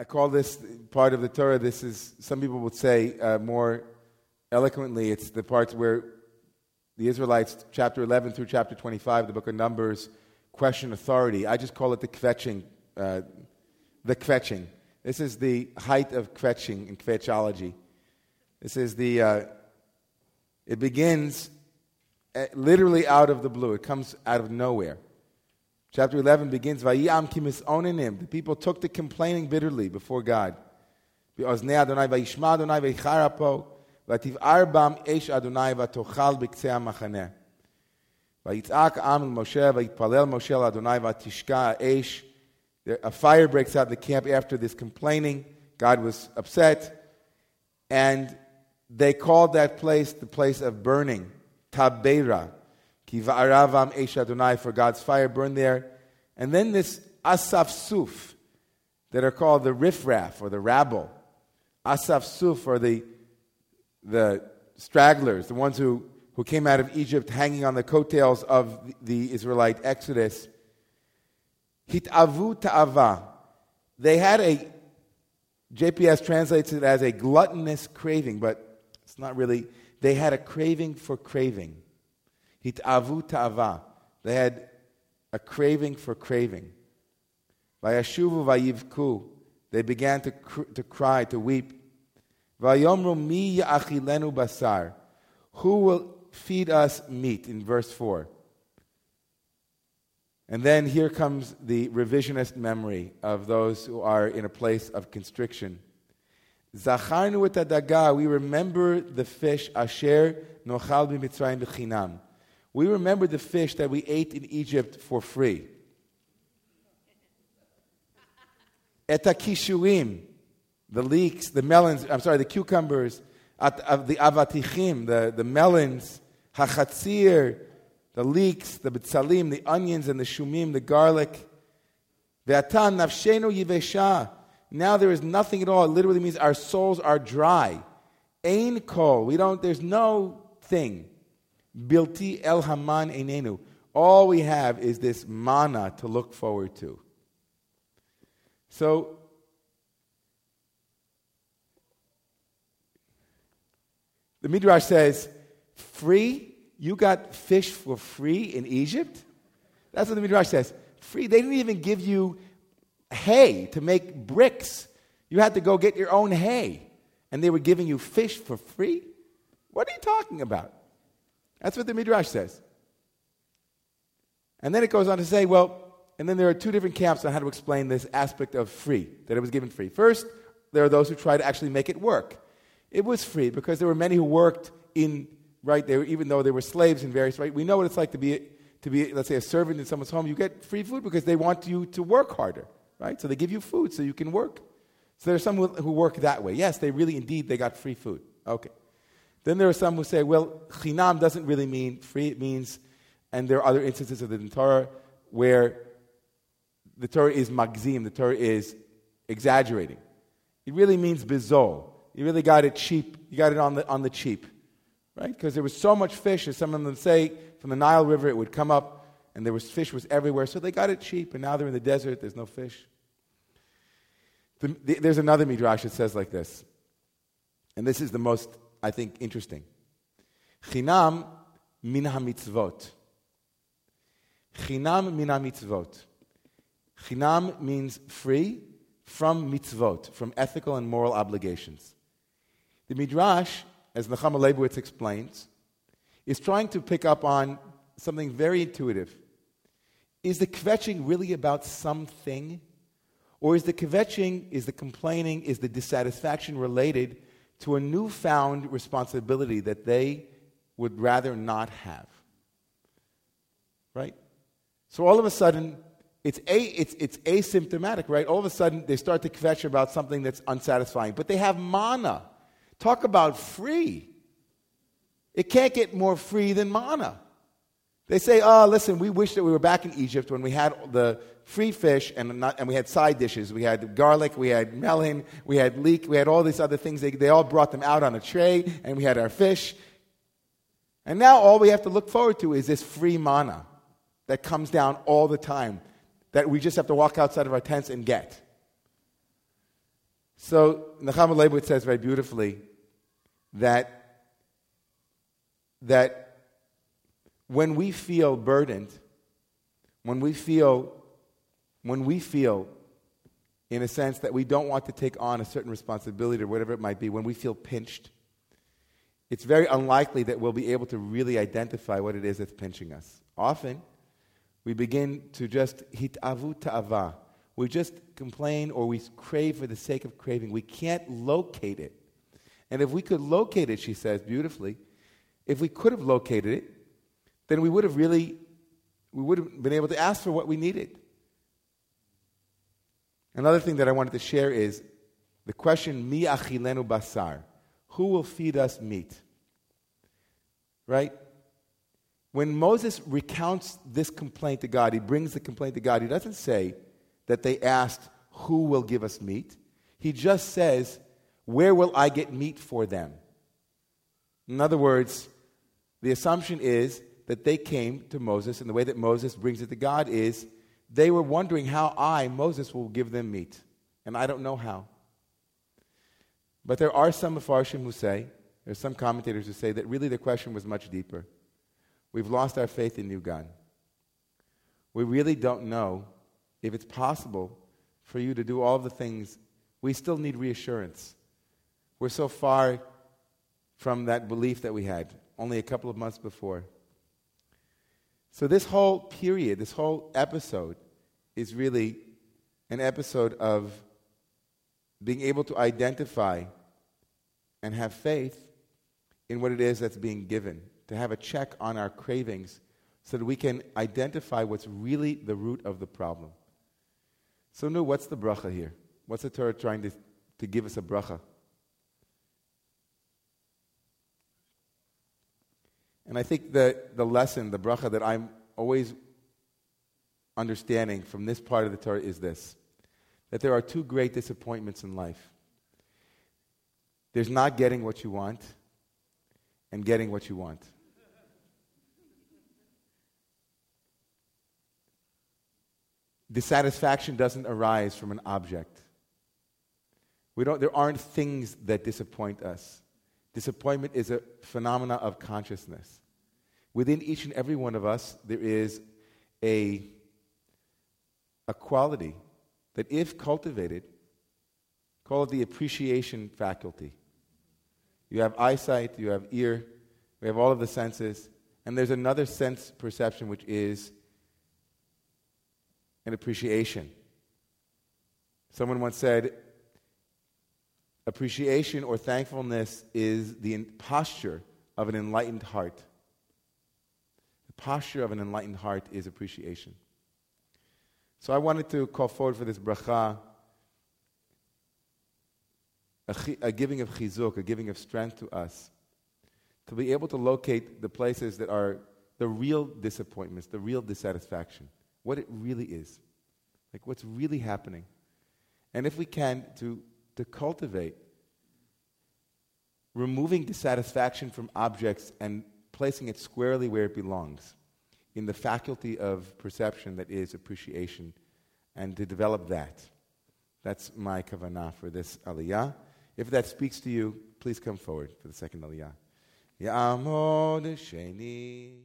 I call this part of the Torah, this is, some people would say uh, more eloquently, it's the parts where the Israelites, chapter 11 through chapter 25, the book of Numbers, question authority. I just call it the kvetching, uh, the kvetching. This is the height of kvetching in kvetchology. This is the, uh, it begins uh, literally out of the blue. It comes out of nowhere. Chapter 11 begins, Vayam kimis onenim. The people took to complaining bitterly before God. באוזני אדוני וישמע אדוני ויחר אפו ותבער בם אש אדוני ותאכל בקצה המחנה. ויצעק העם אל משה ויתפלל משה אל אדוני ותשקע האש. A fire breaks out in the camp after this complaining. God was upset. And they called that place the place of burning, Tabera. Ki va'aravam esh Adonai, for God's fire burned there. And then this Asaf Suf, that are called the riffraff or the rabble. Asaf Suf are the, the stragglers, the ones who, who came out of Egypt hanging on the coattails of the, Israelite Exodus. Hitavu ta'ava. They had a, JPS translates it as a gluttonous craving, but it's not really, they had a craving for craving. Hitavu ta'ava. They had a craving for craving. Vayashuvu vayivku. They began to, cr- to cry, to weep. Vayomru mi ya'achilenu basar. Who will feed us meat? In verse 4. And then here comes the revisionist memory of those who are in a place of constriction. Zacharnu et we remember the fish asher nochal b'mitzrayim b'chinam. We remember the fish that we ate in Egypt for free. Etakishuim, the leeks, the melons, I'm sorry, the cucumbers, at, uh, the avatichim, the, the melons, hachatzir, the leeks, the bitzalim, the onions and the shumim, the garlic. Ve'atan nafshenu yivesha. Now there is nothing at all. It literally means our souls are dry. Ain kol. We don't, there's no thing. Bilti el haman enenu. All we have is this manna to look forward to. So, the Midrash says, free? You got fish for free in Egypt? That's what the Midrash says. Free. They didn't even give you hay to make bricks. You had to go get your own hay. And they were giving you fish for free? What are you talking about? That's what the Midrash says. And then it goes on to say, well, and then there are two different camps on how to explain this aspect of free, that it was given free. First, there are those who try to actually make it work. It was free because there were many who worked in, right, they were, even though they were slaves in various, right? We know what it's like to be, to be, let's say, a servant in someone's home. You get free food because they want you to work harder, right? So they give you food so you can work. So there are some who work that way. Yes, they really, indeed, they got free food. Okay. Then there are some who say, well, chinam doesn't really mean free. It means, and there are other instances of the Torah where the Torah is magzim, the Torah is exaggerating. It really means bizol. You really got it cheap. You got it on the, on the cheap, right? Because there was so much fish, as some of them say, from the Nile River, it would come up, and there was fish was everywhere, so they got it cheap. And now they're in the desert. There's no fish. The, the, there's another midrash that says like this, and this is the most I think, interesting. Chinam min ha-mitzvot. Chinam min ha-mitzvot. Chinam means free from mitzvot, from ethical and moral obligations. The Midrash, as Nechama Leibowitz explains, is trying to pick up on something very intuitive. Is the kvetching really about something? Or is the kvetching, is the complaining, is the dissatisfaction related to a newfound responsibility that they would rather not have. Right? So all of a sudden, it's, a, it's, it's asymptomatic, right? All of a sudden, they start to kvetch about something that's unsatisfying. But they have manna. Talk about free. It can't get more free than manna. They say, oh, listen, we wish that we were back in Egypt when we had the free fish and, not, and we had side dishes. We had garlic, we had melon, we had leek, we had all these other things. They, they all brought them out on a tray, and we had our fish. And now all we have to look forward to is this free manna that comes down all the time that we just have to walk outside of our tents and get. So Nechama Leibowitz says very beautifully that, that when we feel burdened, when we feel, when we feel in a sense that we don't want to take on a certain responsibility or whatever it might be, when we feel pinched, it's very unlikely that we'll be able to really identify what it is that's pinching us. Often, we begin to just hitavu ta'ava. We just complain or we crave for the sake of craving. We can't locate it. And if we could locate it, she says beautifully, if we could have located it, then we would have really, we would have been able to ask for what we needed. Another thing that I wanted to share is the question, Mi achilenu basar. Who will feed us meat? Right? When Moses recounts this complaint to God, he brings the complaint to God, he doesn't say that they asked, Who will give us meat? He just says, Where will I get meat for them? In other words, the assumption is that they came to Moses, and the way that Moses brings it to God is they were wondering how I, Moses, will give them meat. And I don't know how. But there are some Mepharshim who say, there's some commentators who say that really the question was much deeper. We've lost our faith in you, God. We really don't know if it's possible for you to do all the things. We still need reassurance. We're so far from that belief that we had only a couple of months before. So, this whole period, this whole episode, is really an episode of being able to identify and have faith in what it is that's being given, to have a check on our cravings so that we can identify what's really the root of the problem. So, Nu, what's the bracha here? What's the Torah trying to, to give us a bracha? And I think that the lesson, the bracha that I'm always understanding from this part of the Torah is this that there are two great disappointments in life there's not getting what you want, and getting what you want. Dissatisfaction doesn't arise from an object. We don't, there aren't things that disappoint us. Disappointment is a phenomena of consciousness. Within each and every one of us, there is a, a quality that, if cultivated, call it the appreciation faculty. You have eyesight, you have ear, we have all of the senses, and there's another sense perception which is an appreciation. Someone once said, appreciation or thankfulness is the posture of an enlightened heart. The posture of an enlightened heart is appreciation. So I wanted to call forward for this bracha a, a giving of chizuk, a giving of strength to us, to be able to locate the places that are the real disappointments, the real dissatisfaction, what it really is, like what's really happening. And if we can, to, to cultivate removing dissatisfaction from objects and placing it squarely where it belongs, in the faculty of perception that is appreciation, and to develop that. That's my kavanah for this aliyah. If that speaks to you, please come forward for the second aliyah. Ya'amod sheni.